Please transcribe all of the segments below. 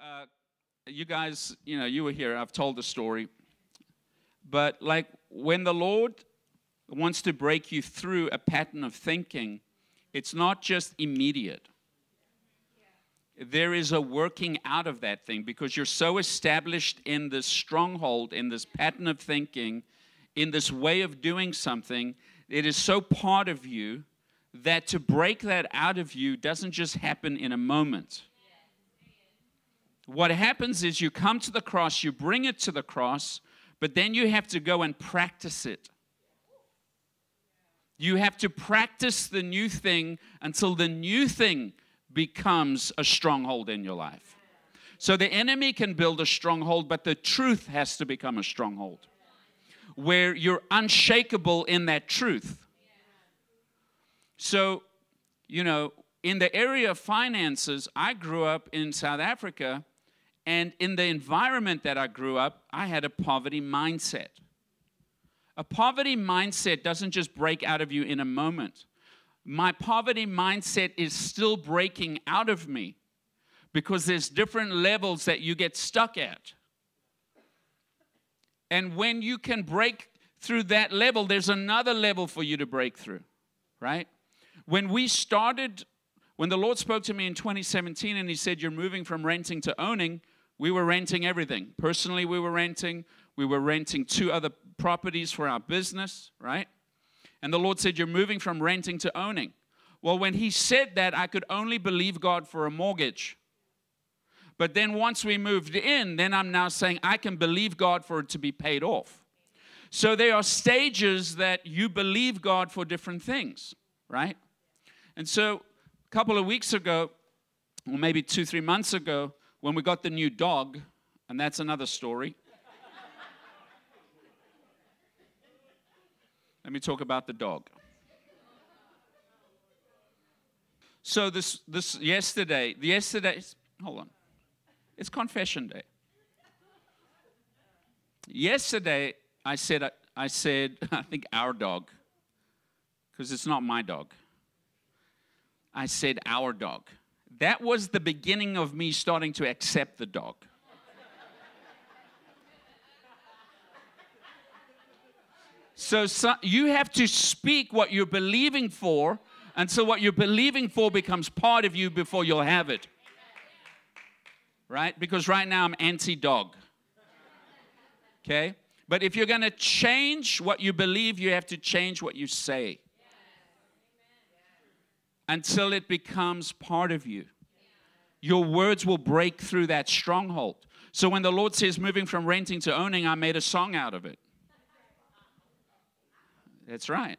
uh, you guys, you know, you were here. I've told the story. But like when the Lord wants to break you through a pattern of thinking, it's not just immediate. There is a working out of that thing because you're so established in this stronghold, in this pattern of thinking, in this way of doing something. It is so part of you that to break that out of you doesn't just happen in a moment. What happens is you come to the cross, you bring it to the cross, but then you have to go and practice it. You have to practice the new thing until the new thing becomes a stronghold in your life. So the enemy can build a stronghold, but the truth has to become a stronghold where you're unshakable in that truth. So, you know, in the area of finances, I grew up in South Africa, and in the environment that I grew up, I had a poverty mindset. A poverty mindset doesn't just break out of you in a moment. My poverty mindset is still breaking out of me because there's different levels that you get stuck at. And when you can break through that level, there's another level for you to break through, right? When we started, when the Lord spoke to me in 2017 and He said, You're moving from renting to owning, we were renting everything. Personally, we were renting. We were renting two other properties for our business, right? And the Lord said, You're moving from renting to owning. Well, when He said that, I could only believe God for a mortgage. But then once we moved in, then I'm now saying I can believe God for it to be paid off. So there are stages that you believe God for different things, right? And so a couple of weeks ago, or maybe two, three months ago, when we got the new dog, and that's another story. Let me talk about the dog. So this this yesterday, yesterday, hold on. It's confession day. Yesterday, I said I said I think our dog because it's not my dog. I said our dog. That was the beginning of me starting to accept the dog. So, so, you have to speak what you're believing for and so what you're believing for becomes part of you before you'll have it. Right? Because right now I'm anti dog. Okay? But if you're going to change what you believe, you have to change what you say until it becomes part of you. Your words will break through that stronghold. So when the Lord says moving from renting to owning, I made a song out of it. That's right.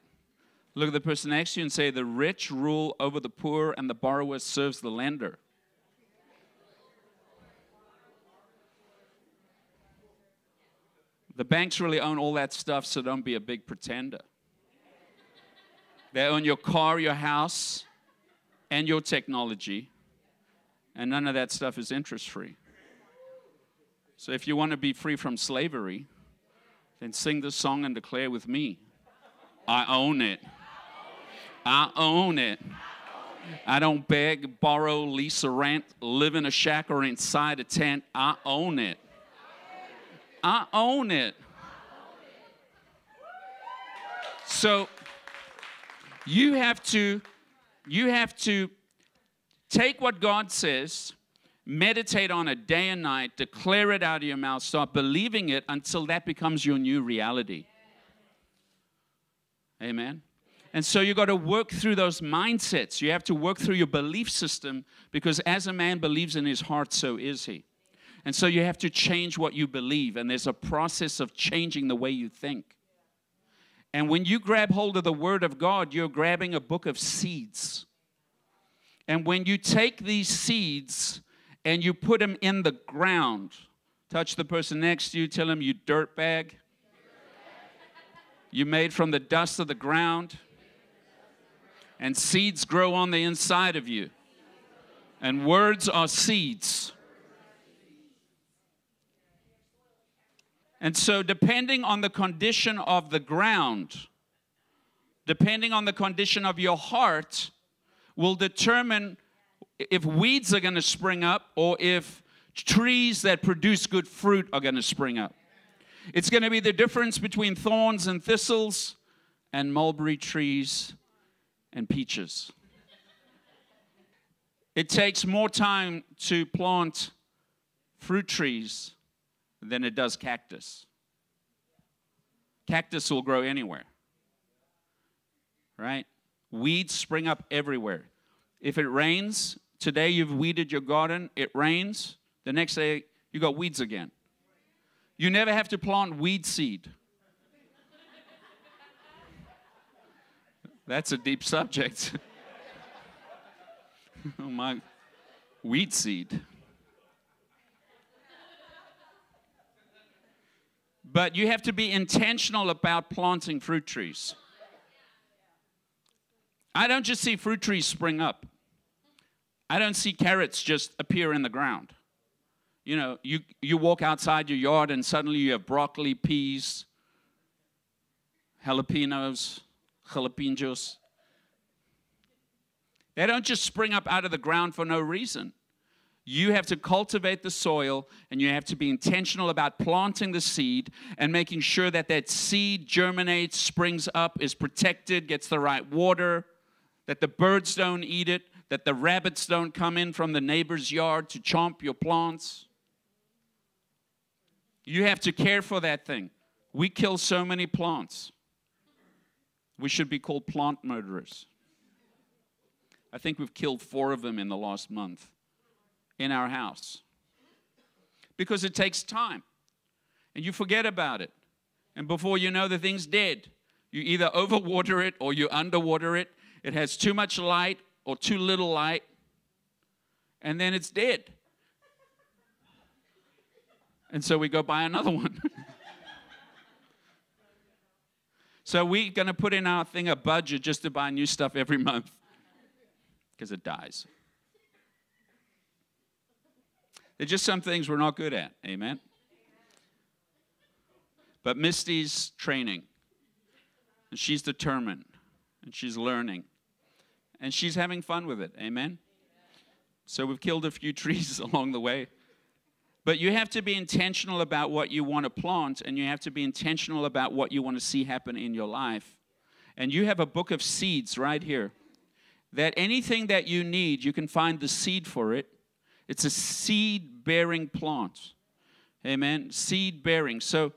Look at the person next to you and say, The rich rule over the poor, and the borrower serves the lender. The banks really own all that stuff, so don't be a big pretender. They own your car, your house, and your technology, and none of that stuff is interest free. So if you want to be free from slavery, then sing this song and declare with me I own it. I own it. I don't beg, borrow, lease, or rent, live in a shack or inside a tent. I own it. I own it. So you have to you have to take what God says, meditate on it day and night, declare it out of your mouth, start believing it until that becomes your new reality. Amen. And so you got to work through those mindsets. You have to work through your belief system because as a man believes in his heart, so is he. And so you have to change what you believe, and there's a process of changing the way you think. And when you grab hold of the Word of God, you're grabbing a book of seeds. And when you take these seeds and you put them in the ground, touch the person next to you, tell them you dirt bag. You made from the dust of the ground. And seeds grow on the inside of you. And words are seeds. And so, depending on the condition of the ground, depending on the condition of your heart, will determine if weeds are going to spring up or if trees that produce good fruit are going to spring up. It's going to be the difference between thorns and thistles and mulberry trees and peaches. It takes more time to plant fruit trees than it does cactus. Cactus will grow anywhere, right? Weeds spring up everywhere. If it rains, today you've weeded your garden, it rains, the next day you got weeds again. You never have to plant weed seed. That's a deep subject. oh my, weed seed. But you have to be intentional about planting fruit trees. I don't just see fruit trees spring up. I don't see carrots just appear in the ground. You know, you, you walk outside your yard and suddenly you have broccoli, peas, jalapenos, jalapenos. They don't just spring up out of the ground for no reason. You have to cultivate the soil and you have to be intentional about planting the seed and making sure that that seed germinates, springs up, is protected, gets the right water, that the birds don't eat it, that the rabbits don't come in from the neighbor's yard to chomp your plants. You have to care for that thing. We kill so many plants. We should be called plant murderers. I think we've killed four of them in the last month in our house because it takes time and you forget about it. And before you know, the thing's dead. You either overwater it or you underwater it. It has too much light or too little light, and then it's dead. And so we go buy another one. so we're going to put in our thing a budget just to buy new stuff every month because it dies. There's just some things we're not good at. Amen. But Misty's training, and she's determined, and she's learning, and she's having fun with it. Amen. So we've killed a few trees along the way. But you have to be intentional about what you want to plant, and you have to be intentional about what you want to see happen in your life. And you have a book of seeds right here. That anything that you need, you can find the seed for it it's a seed bearing plant. Amen. Seed bearing. So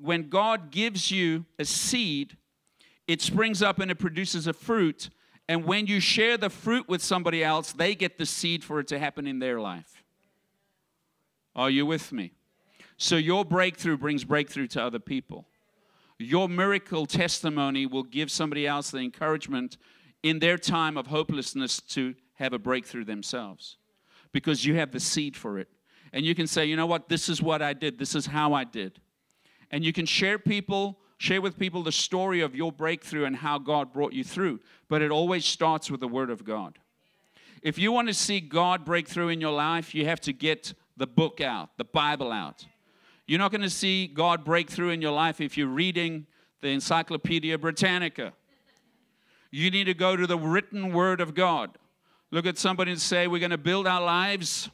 when God gives you a seed, it springs up and it produces a fruit. And when you share the fruit with somebody else, they get the seed for it to happen in their life. Are you with me? So your breakthrough brings breakthrough to other people. Your miracle testimony will give somebody else the encouragement in their time of hopelessness to have a breakthrough themselves because you have the seed for it. And you can say, you know what, this is what I did, this is how I did. And you can share people, share with people the story of your breakthrough and how God brought you through. But it always starts with the Word of God. If you want to see God break through in your life, you have to get the book out, the Bible out. You're not going to see God break through in your life if you're reading the Encyclopedia Britannica. You need to go to the written Word of God. Look at somebody and say, We're going to build our lives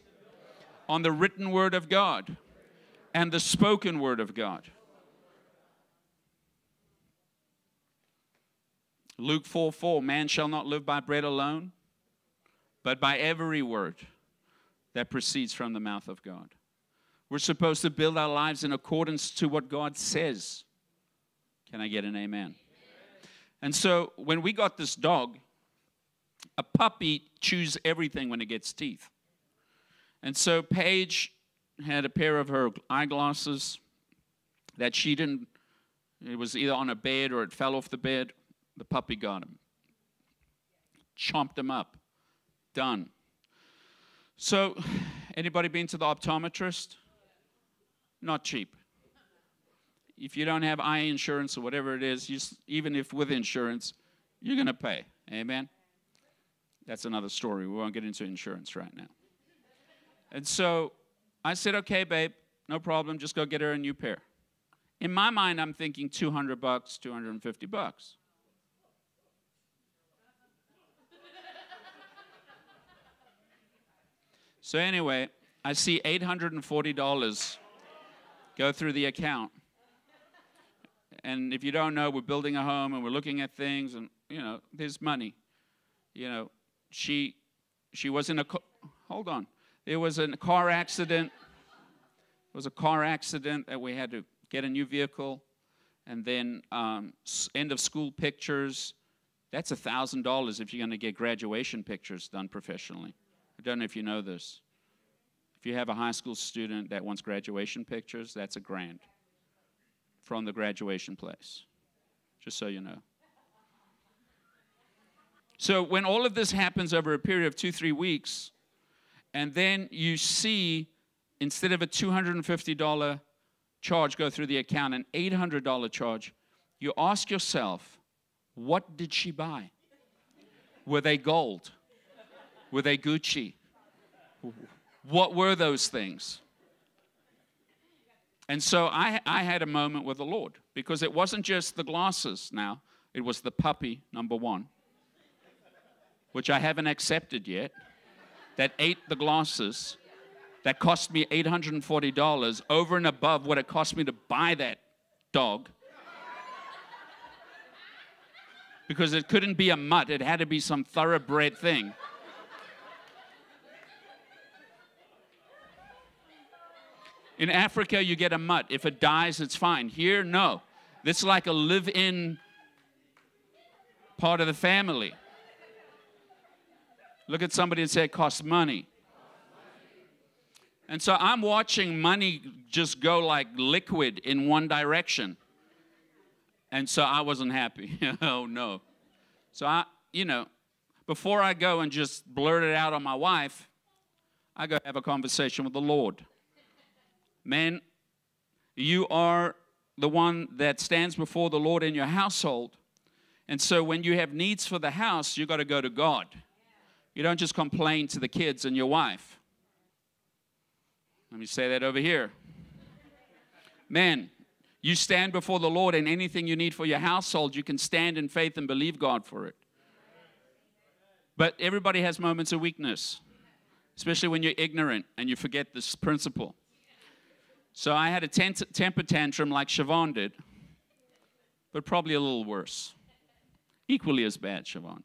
on the written word of God and the spoken word of God. Luke 4 4 Man shall not live by bread alone, but by every word that proceeds from the mouth of God. We're supposed to build our lives in accordance to what God says. Can I get an amen? And so when we got this dog, a puppy chews everything when it gets teeth. And so Paige had a pair of her eyeglasses that she didn't, it was either on a bed or it fell off the bed. The puppy got him, chomped him up. Done. So, anybody been to the optometrist? Not cheap. If you don't have eye insurance or whatever it is, you, even if with insurance, you're going to pay. Amen. That's another story. We won't get into insurance right now. And so I said, okay, babe, no problem. Just go get her a new pair. In my mind, I'm thinking 200 bucks, 250 bucks. So anyway, I see $840 go through the account. And if you don't know, we're building a home and we're looking at things, and you know, there's money. You know, she she was in a hold on. There was a car accident. It was a car accident that we had to get a new vehicle, and then um, end of school pictures. That's a thousand dollars if you're going to get graduation pictures done professionally. I don't know if you know this. If you have a high school student that wants graduation pictures, that's a grand from the graduation place. Just so you know. So, when all of this happens over a period of two, three weeks, and then you see instead of a $250 charge go through the account, an $800 charge, you ask yourself, what did she buy? Were they gold? Were they Gucci? What were those things? And so I, I had a moment with the Lord because it wasn't just the glasses now, it was the puppy, number one, which I haven't accepted yet, that ate the glasses, that cost me $840 over and above what it cost me to buy that dog. Because it couldn't be a mutt, it had to be some thoroughbred thing. In Africa, you get a mutt. If it dies, it's fine. Here, no. This is like a live in part of the family. Look at somebody and say it costs money. And so I'm watching money just go like liquid in one direction. And so I wasn't happy. oh no. So I, you know, before I go and just blurt it out on my wife, I go have a conversation with the Lord. Man, you are the one that stands before the Lord in your household. And so when you have needs for the house, you got to go to God. You don't just complain to the kids and your wife. Let me say that over here. Man, you stand before the Lord and anything you need for your household, you can stand in faith and believe God for it. But everybody has moments of weakness, especially when you're ignorant and you forget this principle. So I had a temper tantrum like Siobhan did, but probably a little worse. Equally as bad, Siobhan.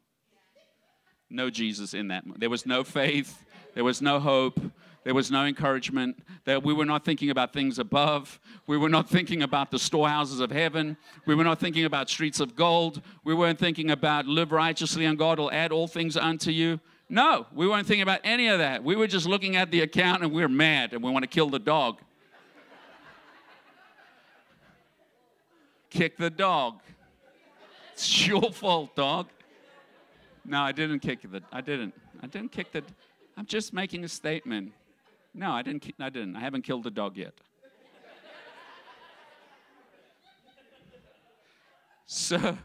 No Jesus in that. There was no faith. There was no hope. There was no encouragement. That we were not thinking about things above. We were not thinking about the storehouses of heaven. We were not thinking about streets of gold. We weren't thinking about live righteously and God will add all things unto you. No, we weren't thinking about any of that. We were just looking at the account and we were mad and we want to kill the dog. kick the dog. It's your fault, dog. No, I didn't kick the. I didn't. I didn't kick the. I'm just making a statement. No, I didn't. I didn't. I haven't killed the dog yet. So,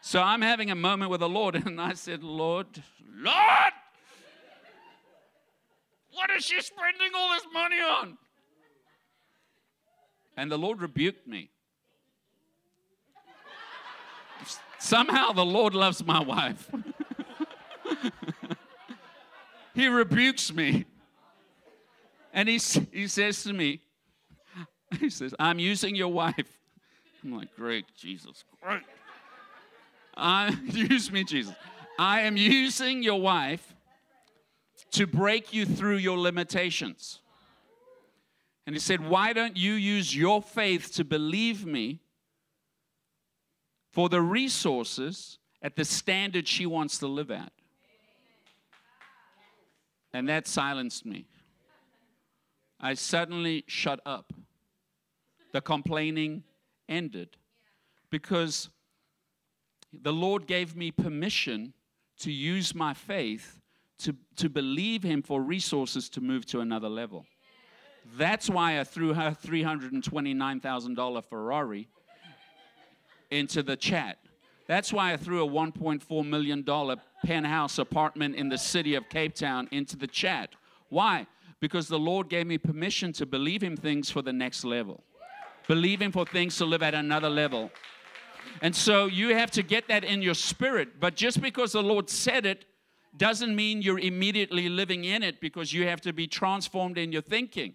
so I'm having a moment with the Lord, and I said, Lord, Lord, what is she spending all this money on? And the Lord rebuked me. Somehow the Lord loves my wife. he rebukes me. And he, he says to me, he says, I'm using your wife. I'm like, great, Jesus, great. I, use me, Jesus. I am using your wife to break you through your limitations. And he said, Why don't you use your faith to believe me for the resources at the standard she wants to live at. And that silenced me. I suddenly shut up. The complaining ended because the Lord gave me permission to use my faith to, to believe Him for resources to move to another level. That's why I threw her $329,000 Ferrari into the chat. That's why I threw a $1.4 million penthouse apartment in the city of Cape Town into the chat. Why? Because the Lord gave me permission to believe Him things for the next level, believe Him for things to live at another level. And so you have to get that in your spirit. But just because the Lord said it, doesn't mean you're immediately living in it because you have to be transformed in your thinking.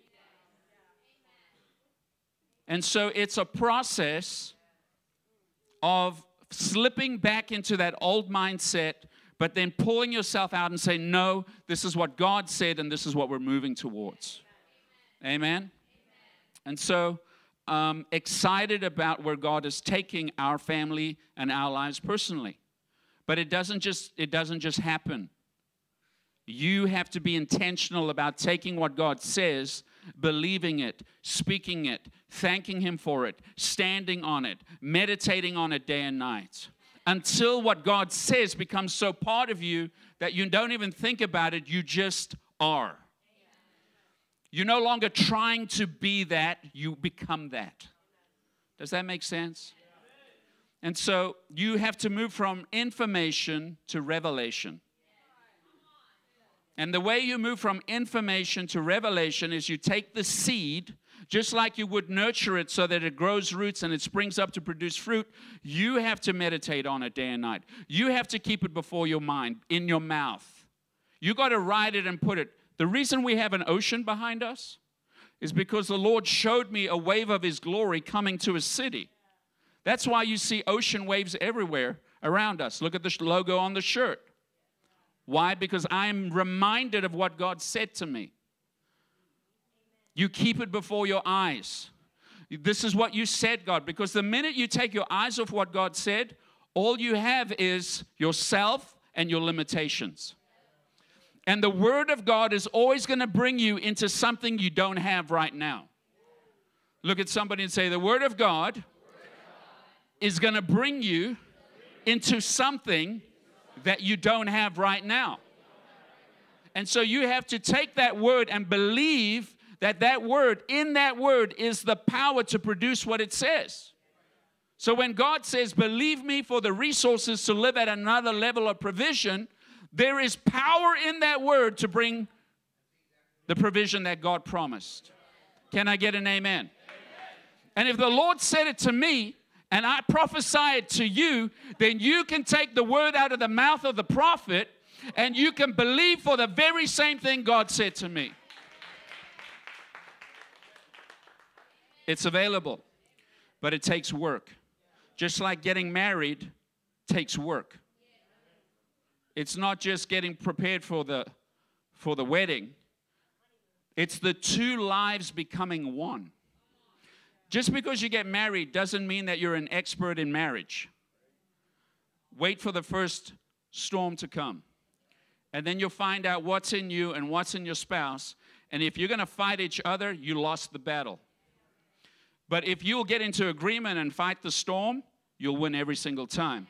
And so it's a process of slipping back into that old mindset, but then pulling yourself out and saying, No, this is what God said, and this is what we're moving towards. Amen. And so, um, excited about where God is taking our family and our lives personally. But it doesn't just it doesn't just happen. You have to be intentional about taking what God says, believing it, speaking it, thanking Him for it, standing on it, meditating on it day and night. Until what God says becomes so part of you that you don't even think about it, you just are. You're no longer trying to be that, you become that. Does that make sense? And so you have to move from information to revelation. And the way you move from information to revelation is you take the seed, just like you would nurture it so that it grows roots and it springs up to produce fruit. You have to meditate on it day and night. You have to keep it before your mind, in your mouth. You got to write it and put it. The reason we have an ocean behind us is because the Lord showed me a wave of His glory coming to a city. That's why you see ocean waves everywhere around us. Look at the logo on the shirt. Why? Because I'm reminded of what God said to me. You keep it before your eyes. This is what you said, God, because the minute you take your eyes off what God said, all you have is yourself and your limitations. And the Word of God is always going to bring you into something you don't have right now. Look at somebody and say, The Word of God is going to bring you into something that you don't have right now. And so you have to take that word and believe that that word, in that word, is the power to produce what it says. So when God says, Believe me for the resources to live at another level of provision, there is power in that word to bring the provision that God promised. Can I get an amen? amen? And if the Lord said it to me, and I prophesy it to you, then you can take the word out of the mouth of the prophet and you can believe for the very same thing God said to me. It's available, but it takes work. Just like getting married takes work. It's not just getting prepared for the for the wedding. It's the two lives becoming one. Just because you get married doesn't mean that you're an expert in marriage. Wait for the first storm to come. And then you'll find out what's in you and what's in your spouse. And if you're going to fight each other, you lost the battle. But if you'll get into agreement and fight the storm, you'll win every single time.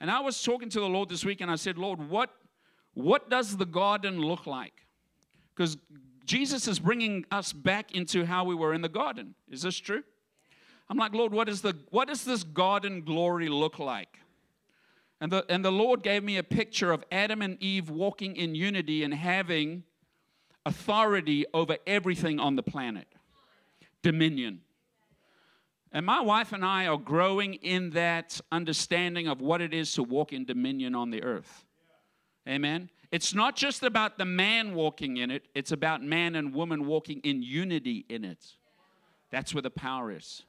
And I was talking to the Lord this week and I said, Lord, what, what does the garden look like? Because Jesus is bringing us back into how we were in the garden. Is this true? I'm like, Lord, what, is the, what does this garden glory look like? And the, and the Lord gave me a picture of Adam and Eve walking in unity and having authority over everything on the planet dominion. And my wife and I are growing in that understanding of what it is to walk in dominion on the earth. Amen. It's not just about the man walking in it, it's about man and woman walking in unity in it. That's where the power is.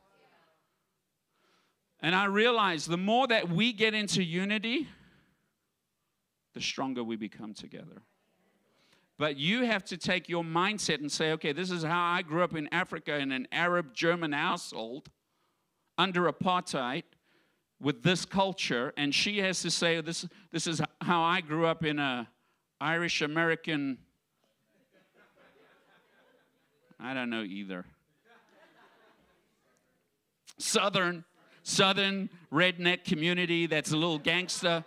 And I realize the more that we get into unity, the stronger we become together. But you have to take your mindset and say, okay, this is how I grew up in Africa in an Arab German household under apartheid with this culture. And she has to say, this, this is how I grew up in a Irish American. I don't know either. Southern, Southern redneck community that's a little gangster.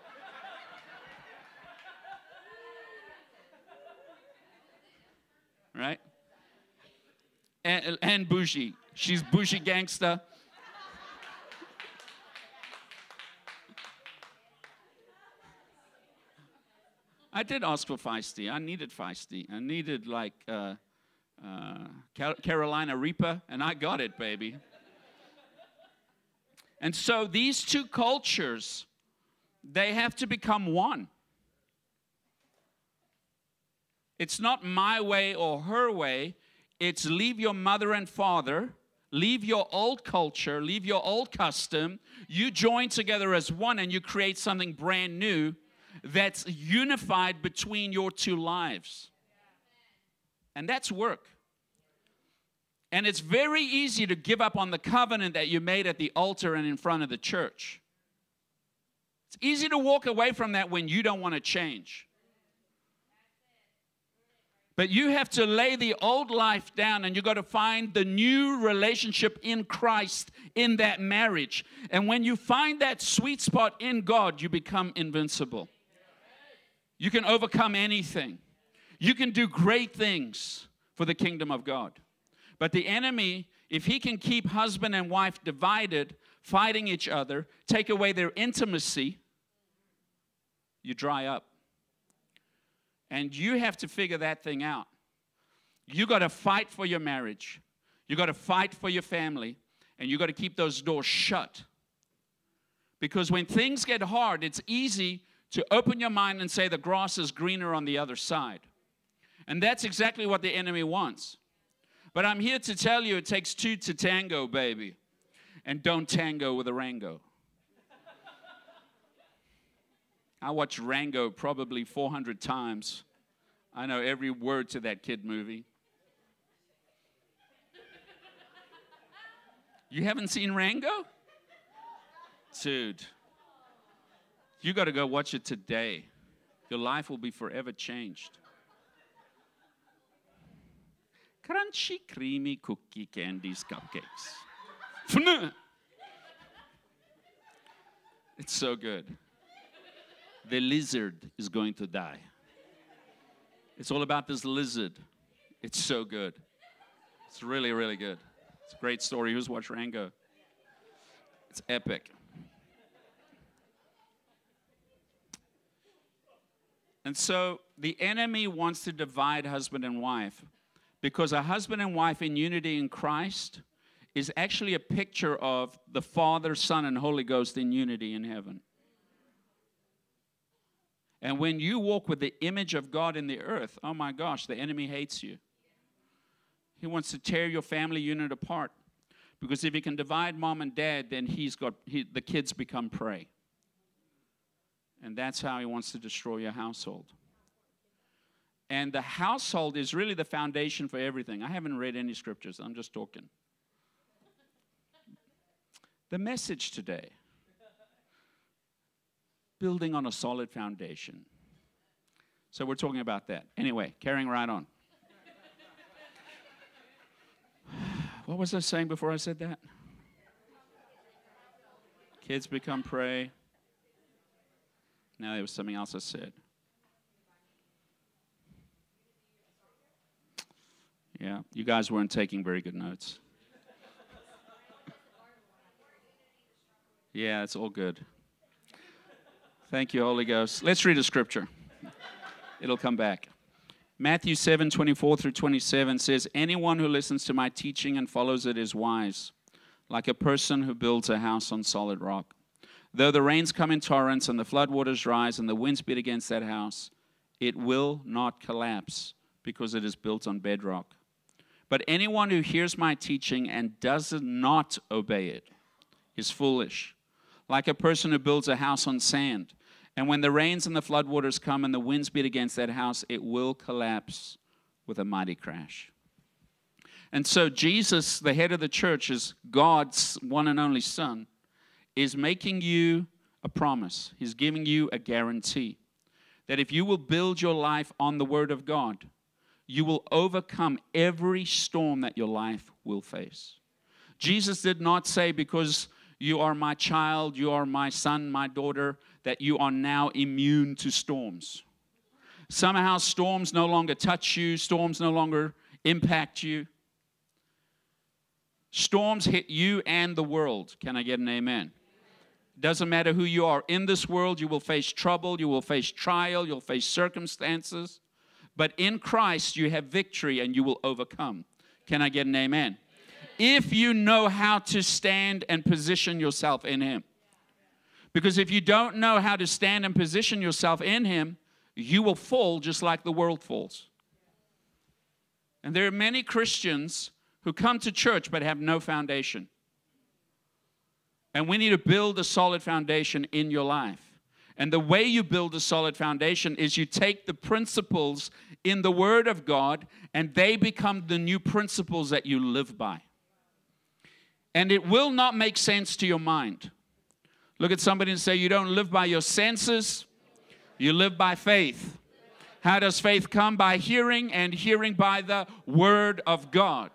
Right? And, and bougie. She's bougie gangster. I did ask for feisty. I needed feisty. I needed like uh, uh, Carolina Reaper, and I got it, baby. and so these two cultures, they have to become one. It's not my way or her way. It's leave your mother and father, leave your old culture, leave your old custom. You join together as one and you create something brand new that's unified between your two lives. And that's work. And it's very easy to give up on the covenant that you made at the altar and in front of the church. It's easy to walk away from that when you don't want to change. But you have to lay the old life down and you've got to find the new relationship in Christ in that marriage. And when you find that sweet spot in God, you become invincible. You can overcome anything. You can do great things for the kingdom of God. But the enemy, if he can keep husband and wife divided, fighting each other, take away their intimacy, you dry up. And you have to figure that thing out. You got to fight for your marriage. You got to fight for your family. And you got to keep those doors shut. Because when things get hard, it's easy to open your mind and say the grass is greener on the other side. And that's exactly what the enemy wants. But I'm here to tell you it takes two to tango, baby. And don't tango with a Rango. I watched Rango probably 400 times. I know every word to that kid movie. You haven't seen Rango? Dude, you got to go watch it today. Your life will be forever changed. Crunchy, creamy cookie candies, cupcakes. it's so good. The lizard is going to die. It's all about this lizard. It's so good. It's really, really good. It's a great story. Who's watched Rango? It's epic. And so the enemy wants to divide husband and wife because a husband and wife in unity in Christ is actually a picture of the Father, Son, and Holy Ghost in unity in heaven. And when you walk with the image of God in the earth, oh my gosh, the enemy hates you. He wants to tear your family unit apart. Because if he can divide mom and dad, then he's got he, the kids become prey. And that's how he wants to destroy your household. And the household is really the foundation for everything. I haven't read any scriptures, I'm just talking. The message today building on a solid foundation. So we're talking about that. Anyway, carrying right on. What was I saying before I said that? Kids become prey. Now there was something else I said. Yeah, you guys weren't taking very good notes. Yeah, it's all good. Thank you, Holy Ghost. Let's read a scripture. It'll come back. Matthew 7 24 through 27 says, Anyone who listens to my teaching and follows it is wise, like a person who builds a house on solid rock. Though the rains come in torrents and the floodwaters rise and the winds beat against that house, it will not collapse because it is built on bedrock. But anyone who hears my teaching and does not obey it is foolish, like a person who builds a house on sand. And when the rains and the floodwaters come and the winds beat against that house, it will collapse with a mighty crash. And so, Jesus, the head of the church, is God's one and only Son is making you a promise, He's giving you a guarantee that if you will build your life on the Word of God, you will overcome every storm that your life will face. Jesus did not say, because you are my child, you are my son, my daughter, that you are now immune to storms. Somehow, storms no longer touch you, storms no longer impact you. Storms hit you and the world. Can I get an amen? Doesn't matter who you are in this world, you will face trouble, you will face trial, you'll face circumstances. But in Christ, you have victory and you will overcome. Can I get an amen? If you know how to stand and position yourself in Him. Because if you don't know how to stand and position yourself in Him, you will fall just like the world falls. And there are many Christians who come to church but have no foundation. And we need to build a solid foundation in your life. And the way you build a solid foundation is you take the principles in the Word of God and they become the new principles that you live by. And it will not make sense to your mind. Look at somebody and say, You don't live by your senses, you live by faith. How does faith come? By hearing, and hearing by the Word of God.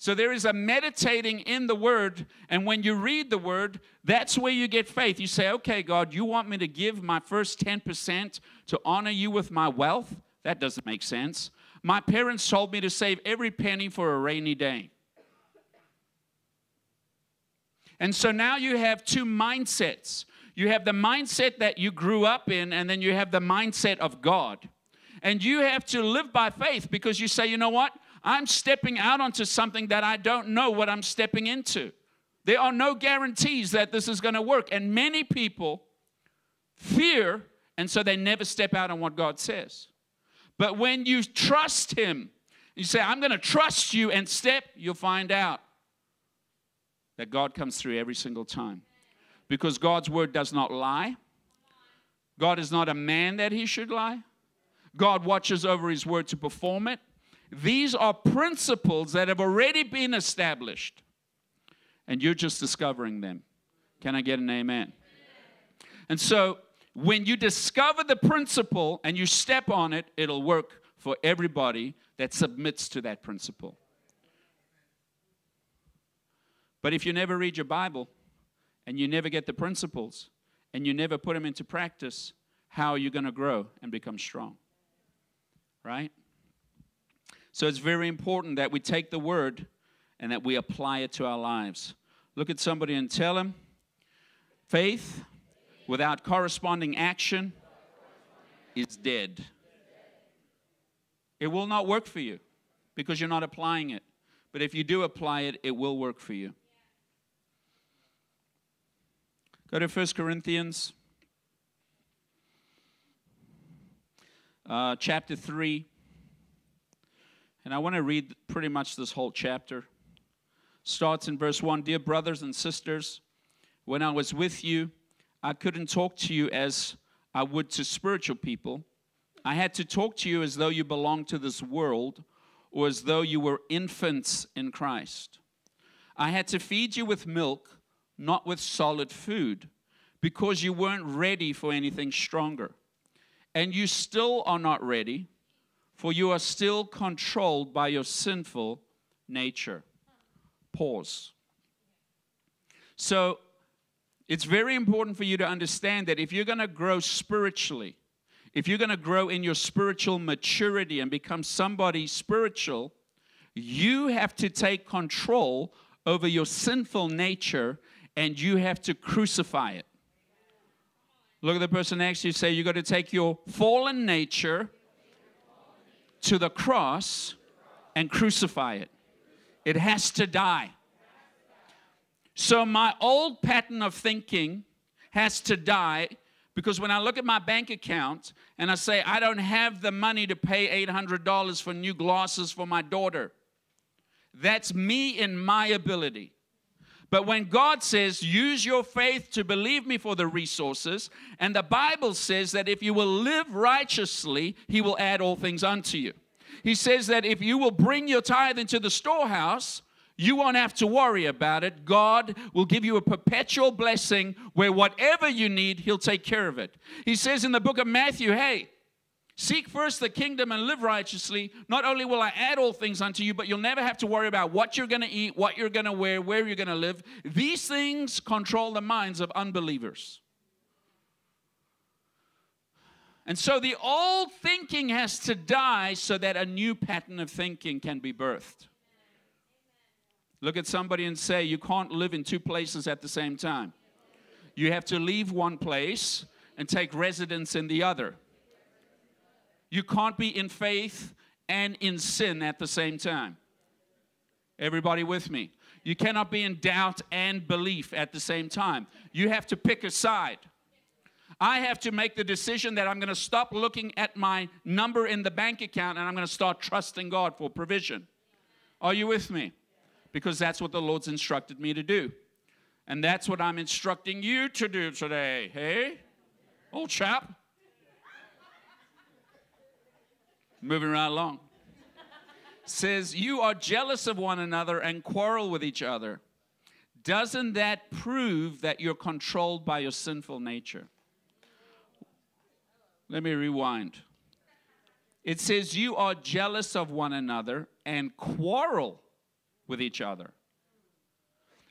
So there is a meditating in the word, and when you read the word, that's where you get faith. You say, okay, God, you want me to give my first 10% to honor you with my wealth? That doesn't make sense. My parents told me to save every penny for a rainy day. And so now you have two mindsets. You have the mindset that you grew up in, and then you have the mindset of God. And you have to live by faith because you say, you know what? I'm stepping out onto something that I don't know what I'm stepping into. There are no guarantees that this is going to work. And many people fear, and so they never step out on what God says. But when you trust Him, you say, I'm going to trust you and step, you'll find out that God comes through every single time. Because God's word does not lie. God is not a man that he should lie. God watches over his word to perform it. These are principles that have already been established, and you're just discovering them. Can I get an amen? And so, when you discover the principle and you step on it, it'll work for everybody that submits to that principle. But if you never read your Bible and you never get the principles and you never put them into practice, how are you going to grow and become strong? Right? So it's very important that we take the word and that we apply it to our lives. Look at somebody and tell them faith without corresponding action is dead. It will not work for you because you're not applying it. But if you do apply it, it will work for you. Go to 1 Corinthians uh, chapter 3. And I want to read pretty much this whole chapter. Starts in verse 1 Dear brothers and sisters, when I was with you, I couldn't talk to you as I would to spiritual people. I had to talk to you as though you belonged to this world or as though you were infants in Christ. I had to feed you with milk, not with solid food, because you weren't ready for anything stronger. And you still are not ready for you are still controlled by your sinful nature. Pause. So, it's very important for you to understand that if you're going to grow spiritually, if you're going to grow in your spiritual maturity and become somebody spiritual, you have to take control over your sinful nature and you have to crucify it. Look at the person next to you say, You've got to take your fallen nature to the cross and crucify it. It has to die. So, my old pattern of thinking has to die because when I look at my bank account and I say, I don't have the money to pay $800 for new glasses for my daughter, that's me in my ability. But when God says, use your faith to believe me for the resources, and the Bible says that if you will live righteously, He will add all things unto you. He says that if you will bring your tithe into the storehouse, you won't have to worry about it. God will give you a perpetual blessing where whatever you need, He'll take care of it. He says in the book of Matthew, hey, Seek first the kingdom and live righteously. Not only will I add all things unto you, but you'll never have to worry about what you're going to eat, what you're going to wear, where you're going to live. These things control the minds of unbelievers. And so the old thinking has to die so that a new pattern of thinking can be birthed. Look at somebody and say, You can't live in two places at the same time. You have to leave one place and take residence in the other. You can't be in faith and in sin at the same time. Everybody with me? You cannot be in doubt and belief at the same time. You have to pick a side. I have to make the decision that I'm going to stop looking at my number in the bank account and I'm going to start trusting God for provision. Are you with me? Because that's what the Lord's instructed me to do. And that's what I'm instructing you to do today. Hey, old chap. Moving right along. Says, You are jealous of one another and quarrel with each other. Doesn't that prove that you're controlled by your sinful nature? Let me rewind. It says, You are jealous of one another and quarrel with each other.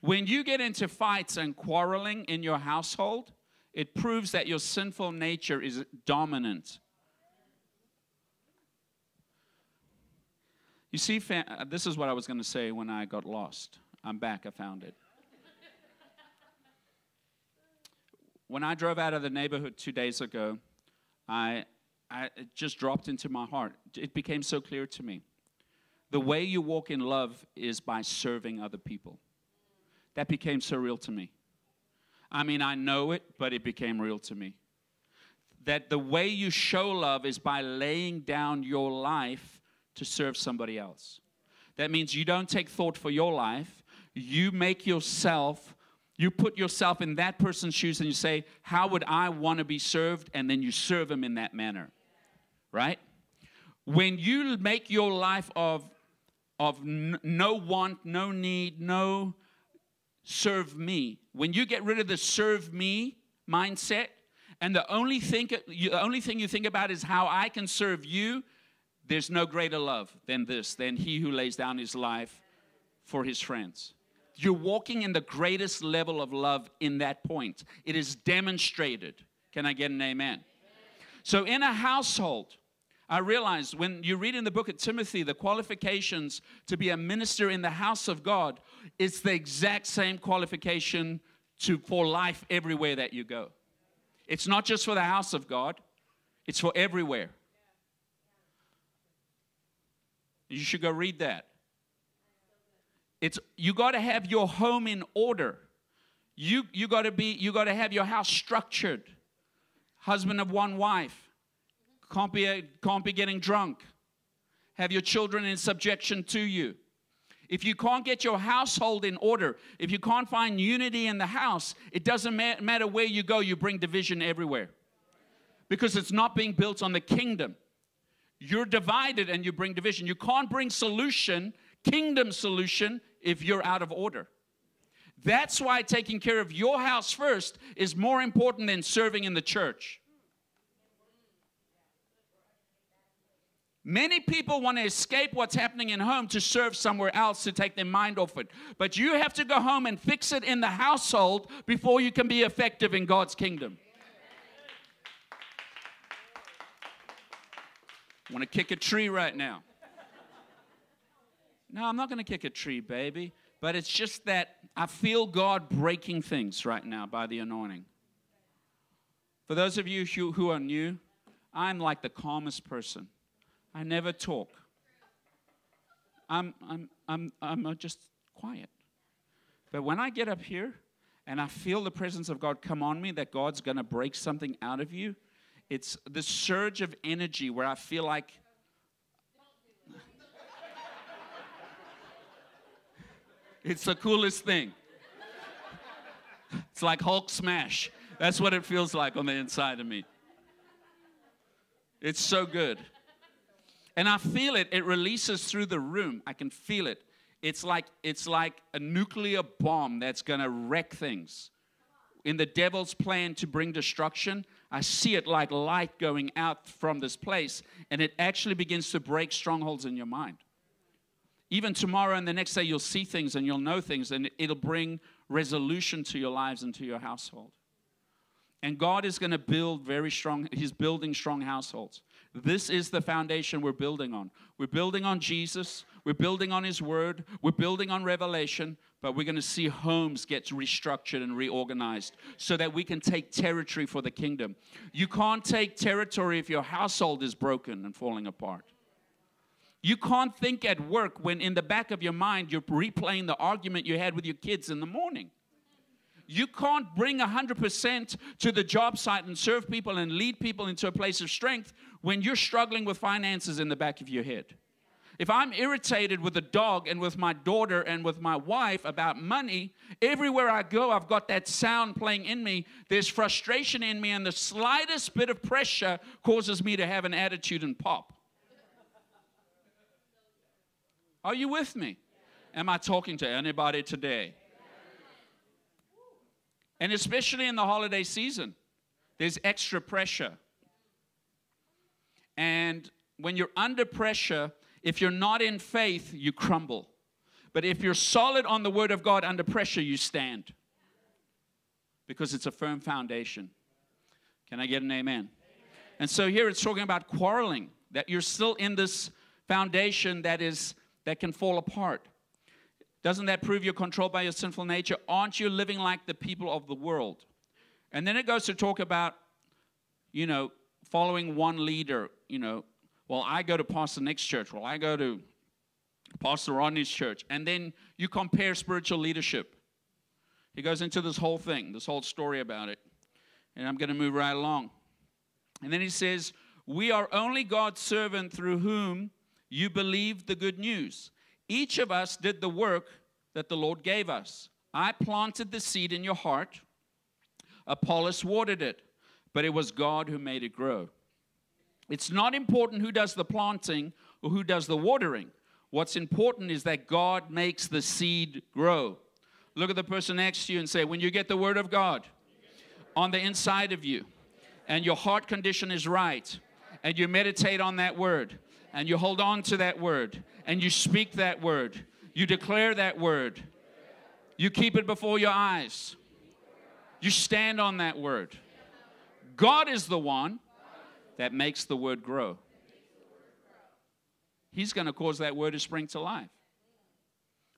When you get into fights and quarreling in your household, it proves that your sinful nature is dominant. You see, uh, this is what I was going to say when I got lost. I'm back, I found it. when I drove out of the neighborhood two days ago, I, I it just dropped into my heart. It became so clear to me. The way you walk in love is by serving other people. That became so real to me. I mean, I know it, but it became real to me. That the way you show love is by laying down your life to serve somebody else. That means you don't take thought for your life, you make yourself you put yourself in that person's shoes and you say, How would I want to be served? And then you serve them in that manner. Right? When you make your life of, of no want, no need, no serve me, when you get rid of the serve me mindset, and the only, thing, the only thing you think about is how I can serve you, there's no greater love than this, than he who lays down his life for his friends. You're walking in the greatest level of love in that point. It is demonstrated. Can I get an amen? So, in a household, I realized when you read in the book of Timothy the qualifications to be a minister in the house of God, it's the exact same qualification to, for life everywhere that you go. It's not just for the house of God, it's for everywhere. You should go read that. It's you got to have your home in order. You you got to be you got to have your house structured. Husband of one wife. Can't be, can't be getting drunk. Have your children in subjection to you. If you can't get your household in order, if you can't find unity in the house, it doesn't matter where you go, you bring division everywhere. Because it's not being built on the kingdom. You're divided and you bring division. You can't bring solution, kingdom solution, if you're out of order. That's why taking care of your house first is more important than serving in the church. Many people want to escape what's happening in home to serve somewhere else to take their mind off it. But you have to go home and fix it in the household before you can be effective in God's kingdom. Want to kick a tree right now. No, I'm not going to kick a tree, baby. But it's just that I feel God breaking things right now by the anointing. For those of you who are new, I'm like the calmest person. I never talk. I'm, I'm, I'm, I'm just quiet. But when I get up here and I feel the presence of God come on me, that God's going to break something out of you, it's the surge of energy where I feel like It's the coolest thing. It's like Hulk smash. That's what it feels like on the inside of me. It's so good. And I feel it. It releases through the room. I can feel it. It's like it's like a nuclear bomb that's going to wreck things. In the devil's plan to bring destruction, I see it like light going out from this place and it actually begins to break strongholds in your mind. Even tomorrow and the next day, you'll see things and you'll know things, and it'll bring resolution to your lives and to your household. And God is going to build very strong, He's building strong households. This is the foundation we're building on. We're building on Jesus, we're building on His Word, we're building on revelation, but we're going to see homes get restructured and reorganized so that we can take territory for the kingdom. You can't take territory if your household is broken and falling apart. You can't think at work when in the back of your mind you're replaying the argument you had with your kids in the morning. You can't bring 100% to the job site and serve people and lead people into a place of strength when you're struggling with finances in the back of your head. If I'm irritated with the dog and with my daughter and with my wife about money, everywhere I go, I've got that sound playing in me. There's frustration in me, and the slightest bit of pressure causes me to have an attitude and pop. Are you with me? Am I talking to anybody today? And especially in the holiday season, there's extra pressure. And when you're under pressure, if you're not in faith, you crumble. But if you're solid on the word of God under pressure, you stand. Because it's a firm foundation. Can I get an amen? amen? And so here it's talking about quarreling, that you're still in this foundation that is that can fall apart. Doesn't that prove you're controlled by your sinful nature? Aren't you living like the people of the world? And then it goes to talk about, you know, following one leader, you know, well, I go to Pastor Nick's church. Well, I go to Pastor Rodney's church. And then you compare spiritual leadership. He goes into this whole thing, this whole story about it. And I'm going to move right along. And then he says, We are only God's servant through whom you believed the good news. Each of us did the work that the Lord gave us. I planted the seed in your heart, Apollos watered it, but it was God who made it grow. It's not important who does the planting or who does the watering. What's important is that God makes the seed grow. Look at the person next to you and say, When you get the word of God on the inside of you, and your heart condition is right, and you meditate on that word, and you hold on to that word, and you speak that word, you declare that word, you keep it before your eyes, you stand on that word. God is the one that makes the word grow. He's going to cause that word to spring to life.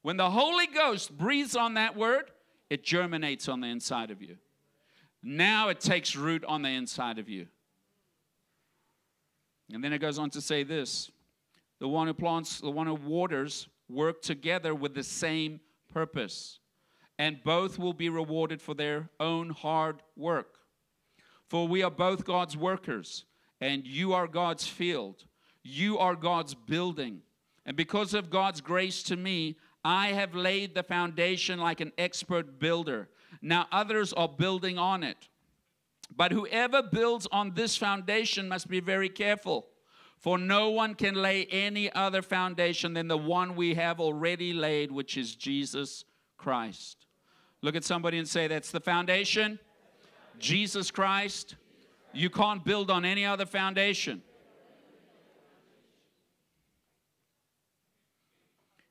When the Holy Ghost breathes on that word, it germinates on the inside of you. Now it takes root on the inside of you. And then it goes on to say this the one who plants, the one who waters work together with the same purpose, and both will be rewarded for their own hard work. For we are both God's workers and you are God's field. You are God's building. And because of God's grace to me, I have laid the foundation like an expert builder. Now others are building on it. But whoever builds on this foundation must be very careful, for no one can lay any other foundation than the one we have already laid, which is Jesus Christ. Look at somebody and say, That's the foundation. Jesus Christ. You can't build on any other foundation.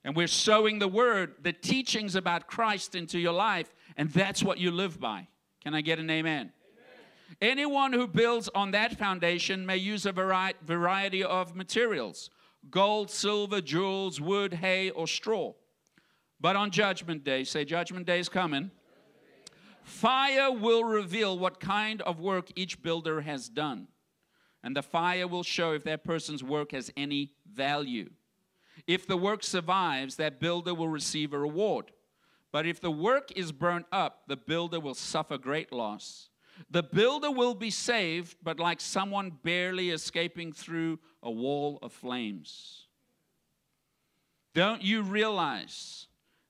And we're sowing the word, the teachings about Christ into your life, and that's what you live by. Can I get an amen? amen. Anyone who builds on that foundation may use a variety of materials gold, silver, jewels, wood, hay, or straw. But on Judgment Day, say, Judgment Day is coming. Fire will reveal what kind of work each builder has done. And the fire will show if that person's work has any value. If the work survives, that builder will receive a reward. But if the work is burnt up, the builder will suffer great loss. The builder will be saved, but like someone barely escaping through a wall of flames. Don't you realize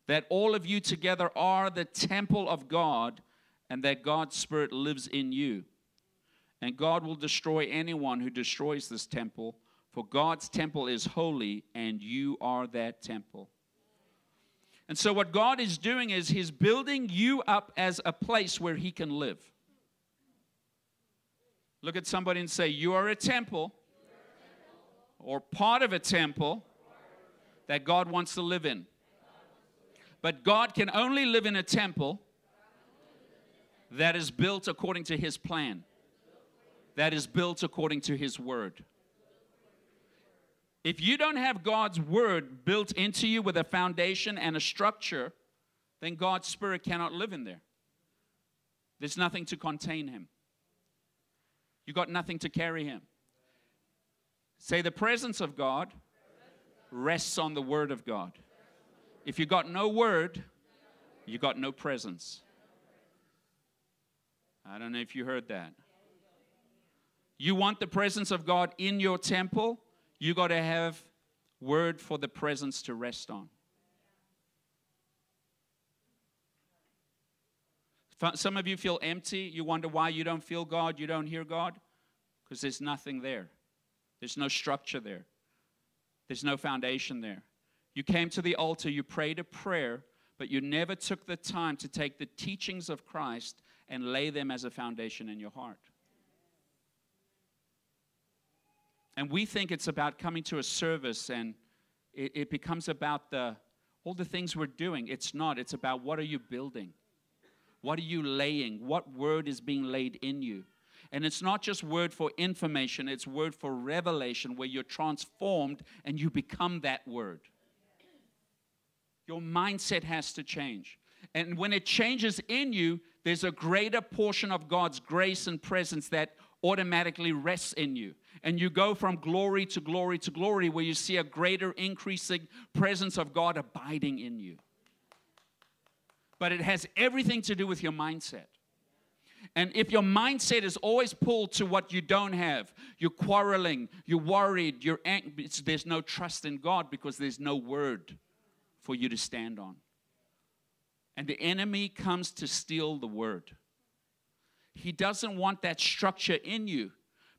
that all of you together are the temple of God and that God's Spirit lives in you. And God will destroy anyone who destroys this temple, for God's temple is holy, and you are that temple. And so, what God is doing is He's building you up as a place where He can live. Look at somebody and say, You are a temple, or part of a temple that God wants to live in. But God can only live in a temple that is built according to his plan, that is built according to his word. If you don't have God's word built into you with a foundation and a structure, then God's spirit cannot live in there. There's nothing to contain him. You got nothing to carry him. Say the presence of God rests on the word of God. If you got no word, you got no presence. I don't know if you heard that. You want the presence of God in your temple, you got to have word for the presence to rest on. Some of you feel empty. You wonder why you don't feel God, you don't hear God, because there's nothing there. There's no structure there. There's no foundation there. You came to the altar, you prayed a prayer, but you never took the time to take the teachings of Christ and lay them as a foundation in your heart. And we think it's about coming to a service and it, it becomes about the all the things we're doing. It's not. It's about what are you building? What are you laying? What word is being laid in you? And it's not just word for information, it's word for revelation where you're transformed and you become that word. Your mindset has to change. And when it changes in you, there's a greater portion of God's grace and presence that automatically rests in you. And you go from glory to glory to glory where you see a greater increasing presence of God abiding in you. But it has everything to do with your mindset. And if your mindset is always pulled to what you don't have, you're quarreling, you're worried, you're ang- there's no trust in God because there's no word for you to stand on. And the enemy comes to steal the word. He doesn't want that structure in you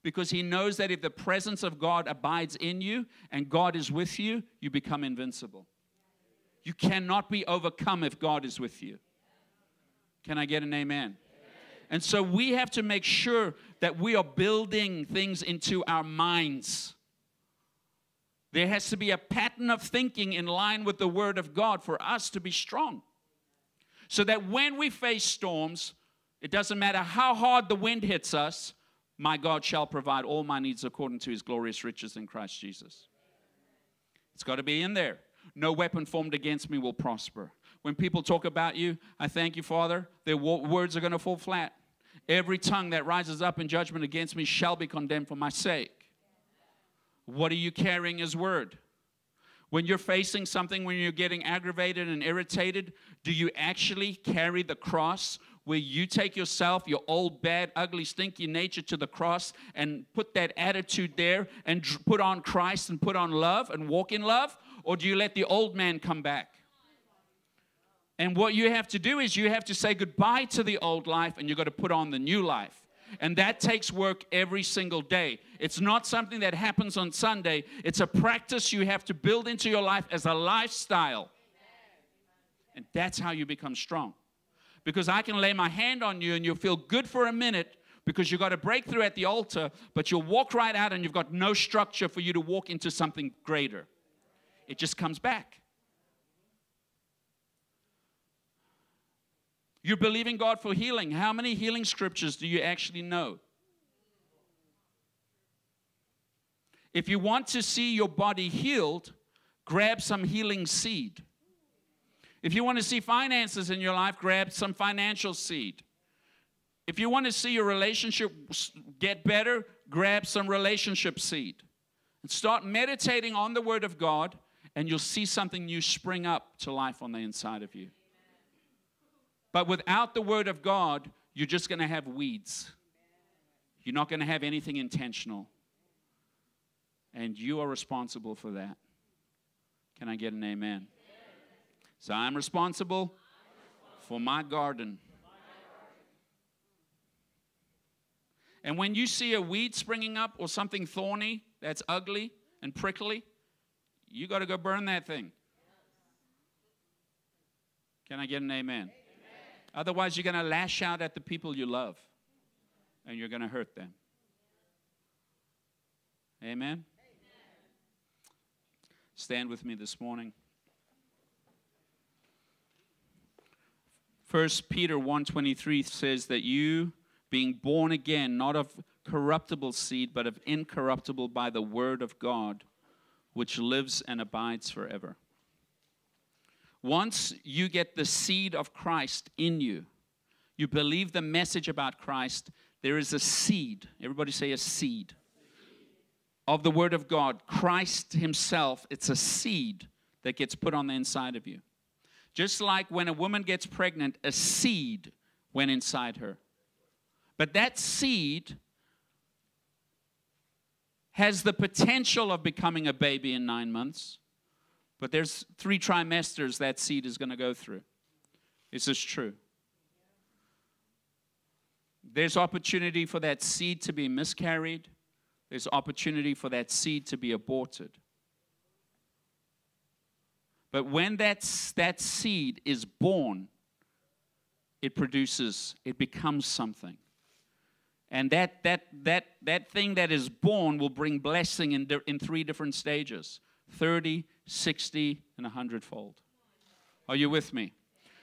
because he knows that if the presence of God abides in you and God is with you, you become invincible. You cannot be overcome if God is with you. Can I get an amen? And so we have to make sure that we are building things into our minds. There has to be a pattern of thinking in line with the Word of God for us to be strong. So that when we face storms, it doesn't matter how hard the wind hits us, my God shall provide all my needs according to his glorious riches in Christ Jesus. It's got to be in there. No weapon formed against me will prosper. When people talk about you, I thank you, Father, their words are going to fall flat. Every tongue that rises up in judgment against me shall be condemned for my sake. What are you carrying as word? When you're facing something, when you're getting aggravated and irritated, do you actually carry the cross where you take yourself, your old, bad, ugly, stinky nature to the cross and put that attitude there and put on Christ and put on love and walk in love? Or do you let the old man come back? And what you have to do is you have to say goodbye to the old life and you've got to put on the new life. And that takes work every single day. It's not something that happens on Sunday, it's a practice you have to build into your life as a lifestyle. And that's how you become strong. Because I can lay my hand on you and you'll feel good for a minute because you got a breakthrough at the altar, but you'll walk right out and you've got no structure for you to walk into something greater. It just comes back. You're believing God for healing. How many healing scriptures do you actually know? If you want to see your body healed, grab some healing seed. If you want to see finances in your life, grab some financial seed. If you want to see your relationship get better, grab some relationship seed. And start meditating on the Word of God, and you'll see something new spring up to life on the inside of you. But without the Word of God, you're just going to have weeds. You're not going to have anything intentional. And you are responsible for that. Can I get an amen? So I'm responsible for my garden. And when you see a weed springing up or something thorny that's ugly and prickly, you got to go burn that thing. Can I get an amen? Otherwise, you're going to lash out at the people you love and you're going to hurt them. Amen? Amen? Stand with me this morning. First Peter 1:23 says that you being born again not of corruptible seed but of incorruptible by the word of God which lives and abides forever. Once you get the seed of Christ in you, you believe the message about Christ, there is a seed. Everybody say a seed of the Word of God. Christ Himself, it's a seed that gets put on the inside of you. Just like when a woman gets pregnant, a seed went inside her. But that seed has the potential of becoming a baby in nine months. But there's three trimesters that seed is going to go through. Is this true? There's opportunity for that seed to be miscarried. There's opportunity for that seed to be aborted. But when that, that seed is born, it produces, it becomes something. And that, that, that, that thing that is born will bring blessing in, in three different stages 30, 60, and 100 fold. Are you with me?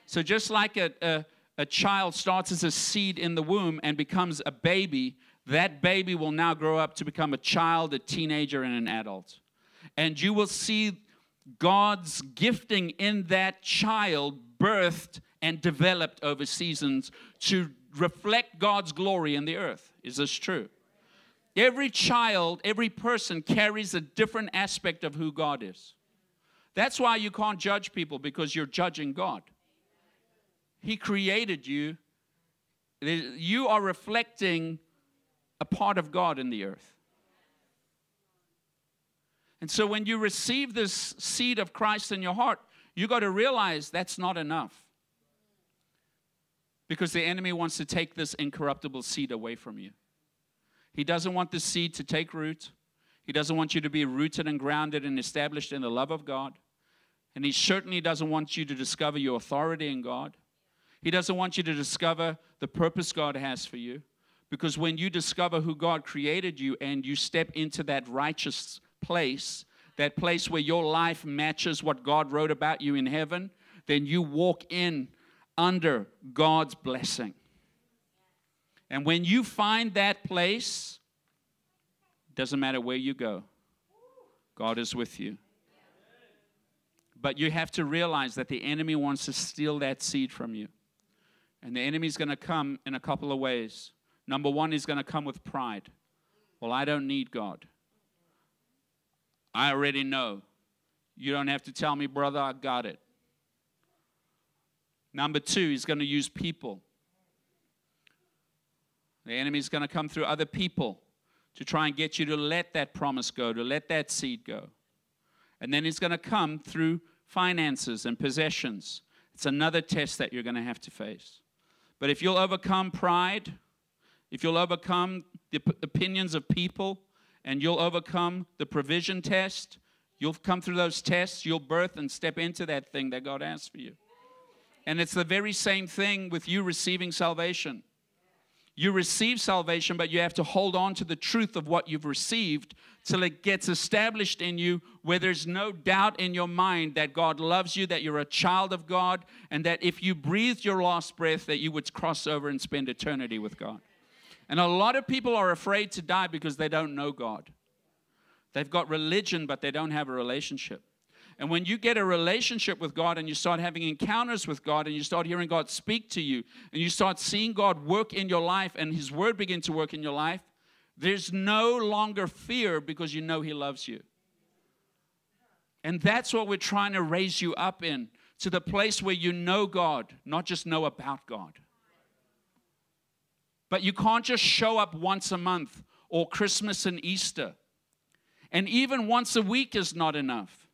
So, just like a, a, a child starts as a seed in the womb and becomes a baby, that baby will now grow up to become a child, a teenager, and an adult. And you will see God's gifting in that child birthed and developed over seasons to reflect God's glory in the earth. Is this true? Every child, every person carries a different aspect of who God is. That's why you can't judge people because you're judging God. He created you. You are reflecting a part of God in the earth. And so when you receive this seed of Christ in your heart, you got to realize that's not enough. Because the enemy wants to take this incorruptible seed away from you. He doesn't want the seed to take root. He doesn't want you to be rooted and grounded and established in the love of God. And he certainly doesn't want you to discover your authority in God. He doesn't want you to discover the purpose God has for you. Because when you discover who God created you and you step into that righteous place, that place where your life matches what God wrote about you in heaven, then you walk in under God's blessing. And when you find that place, doesn't matter where you go, God is with you. But you have to realize that the enemy wants to steal that seed from you. And the enemy's going to come in a couple of ways. Number one, he's going to come with pride. Well, I don't need God. I already know. You don't have to tell me, brother, I got it. Number two, he's going to use people. The enemy's going to come through other people to try and get you to let that promise go, to let that seed go. And then he's going to come through finances and possessions. It's another test that you're going to have to face. But if you'll overcome pride, if you'll overcome the opinions of people, and you'll overcome the provision test, you'll come through those tests, you'll birth and step into that thing that God has for you. And it's the very same thing with you receiving salvation. You receive salvation, but you have to hold on to the truth of what you've received till it gets established in you where there's no doubt in your mind that God loves you, that you're a child of God, and that if you breathed your last breath, that you would cross over and spend eternity with God. And a lot of people are afraid to die because they don't know God. They've got religion, but they don't have a relationship. And when you get a relationship with God and you start having encounters with God and you start hearing God speak to you and you start seeing God work in your life and His Word begin to work in your life, there's no longer fear because you know He loves you. And that's what we're trying to raise you up in to the place where you know God, not just know about God. But you can't just show up once a month or Christmas and Easter. And even once a week is not enough.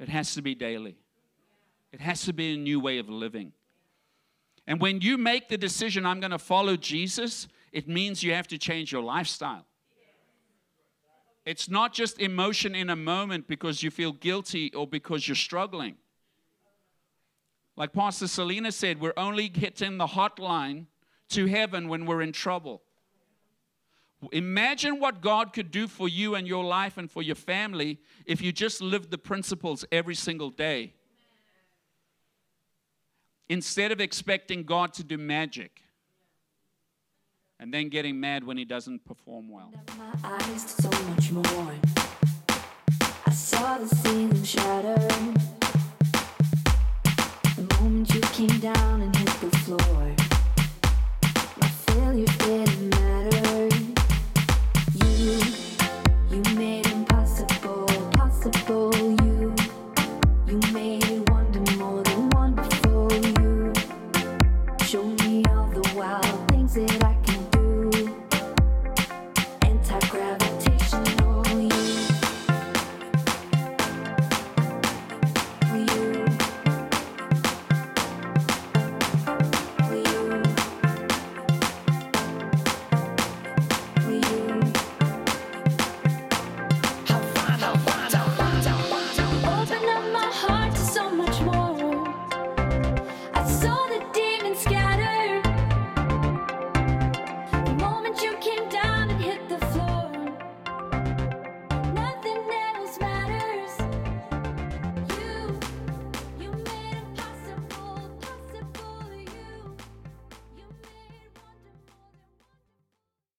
It has to be daily. It has to be a new way of living. And when you make the decision, I'm going to follow Jesus, it means you have to change your lifestyle. It's not just emotion in a moment because you feel guilty or because you're struggling. Like Pastor Selena said, we're only hitting the hotline to heaven when we're in trouble. Imagine what God could do for you and your life and for your family if you just lived the principles every single day. Instead of expecting God to do magic and then getting mad when he doesn't perform well. I saw the ceiling shatter The moment you came down and hit the floor My failure did